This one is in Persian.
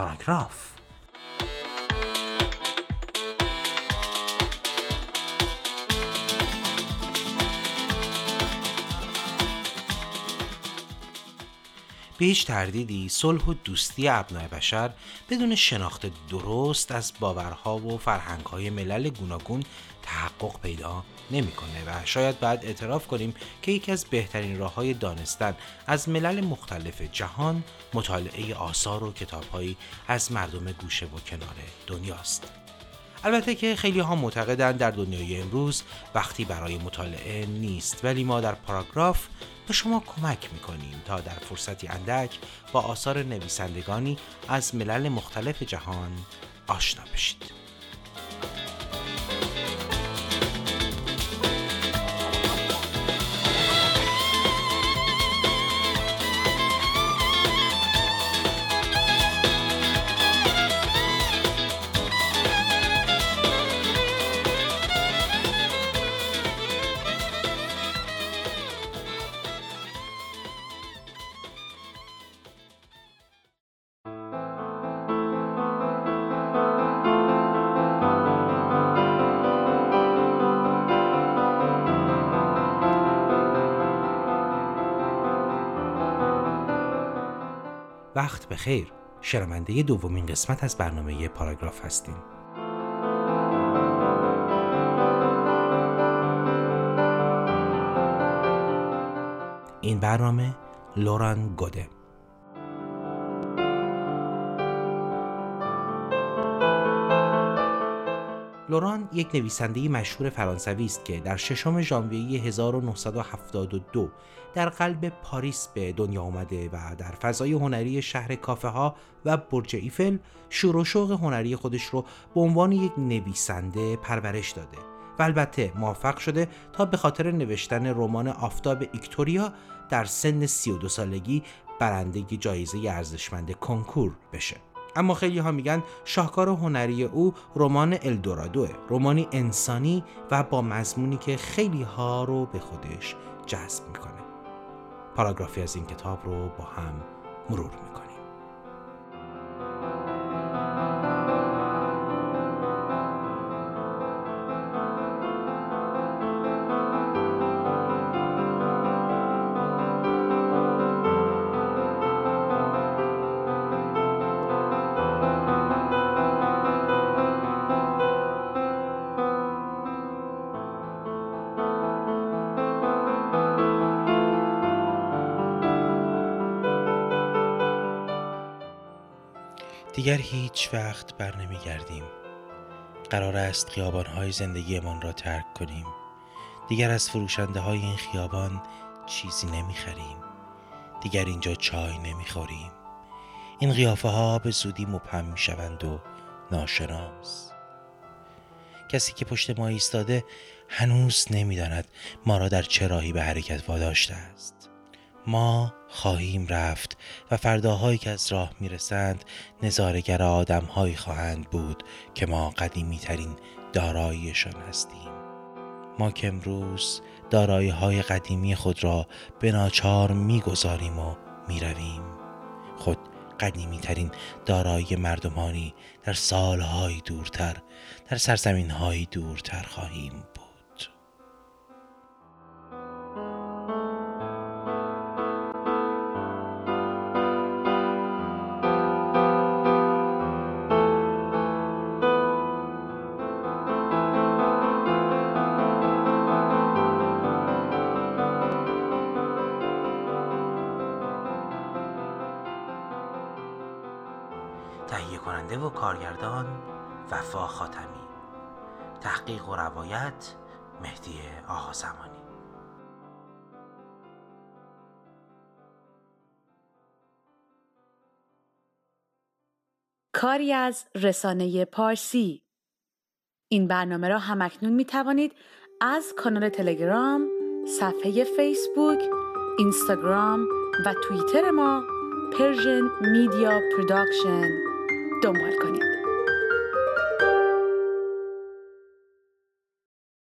paragraph. به هیچ تردیدی صلح و دوستی ابنای بشر بدون شناخت درست از باورها و فرهنگهای ملل گوناگون تحقق پیدا نمی‌کنه و شاید بعد اعتراف کنیم که یکی از بهترین راه های دانستن از ملل مختلف جهان مطالعه آثار و کتابهایی از مردم گوشه و کنار دنیاست. البته که خیلی ها معتقدند در دنیای امروز وقتی برای مطالعه نیست ولی ما در پاراگراف به شما کمک می‌کنیم تا در فرصتی اندک با آثار نویسندگانی از ملل مختلف جهان آشنا بشید. وقت به خیر شنونده دومین قسمت از برنامه پاراگراف هستیم. این برنامه لوران گوده. لوران یک نویسنده مشهور فرانسوی است که در ششم ژانویه 1972 در قلب پاریس به دنیا آمده و در فضای هنری شهر کافه ها و برج ایفل شور و شوق هنری خودش رو به عنوان یک نویسنده پرورش داده و البته موفق شده تا به خاطر نوشتن رمان آفتاب ایکتوریا در سن 32 سالگی برنده جایزه ارزشمند کنکور بشه. اما خیلی ها میگن شاهکار هنری او رمان الدورادوه رمانی انسانی و با مضمونی که خیلی ها رو به خودش جذب می‌کنه. پاراگرافی از این کتاب رو با هم مرور می‌کنیم. دیگر هیچ وقت بر نمی گردیم قرار است خیابان های زندگیمان را ترک کنیم. دیگر از فروشنده های این خیابان چیزی نمی خریم دیگر اینجا چای نمی خوریم این قیافه ها به زودی مبهم می شوند و ناشناس. کسی که پشت ما ایستاده هنوز نمی‌داند ما را در چه راهی به حرکت واداشته است. ما خواهیم رفت و فرداهایی که از راه می‌رسند نظارگر آدمهایی خواهند بود که ما قدیمی ترین داراییشان هستیم. ما که امروز دارایی های قدیمی خود را به ناچار می‌گذاریم و می‌رویم. خود قدیمی ترین دارایی مردمانی در سالهای دورتر در سرزمین های دورتر خواهیم تهیه کننده و کارگردان وفا خاتمی. تحقیق و روایت مهدی آقا زمانی کاری از رسانه پارسی. این برنامه را همکنون می توانید از کانال تلگرام، صفحه فیسبوک، اینستاگرام و توییتر ما پرژن میدیا پروداکشن دنبال کنید.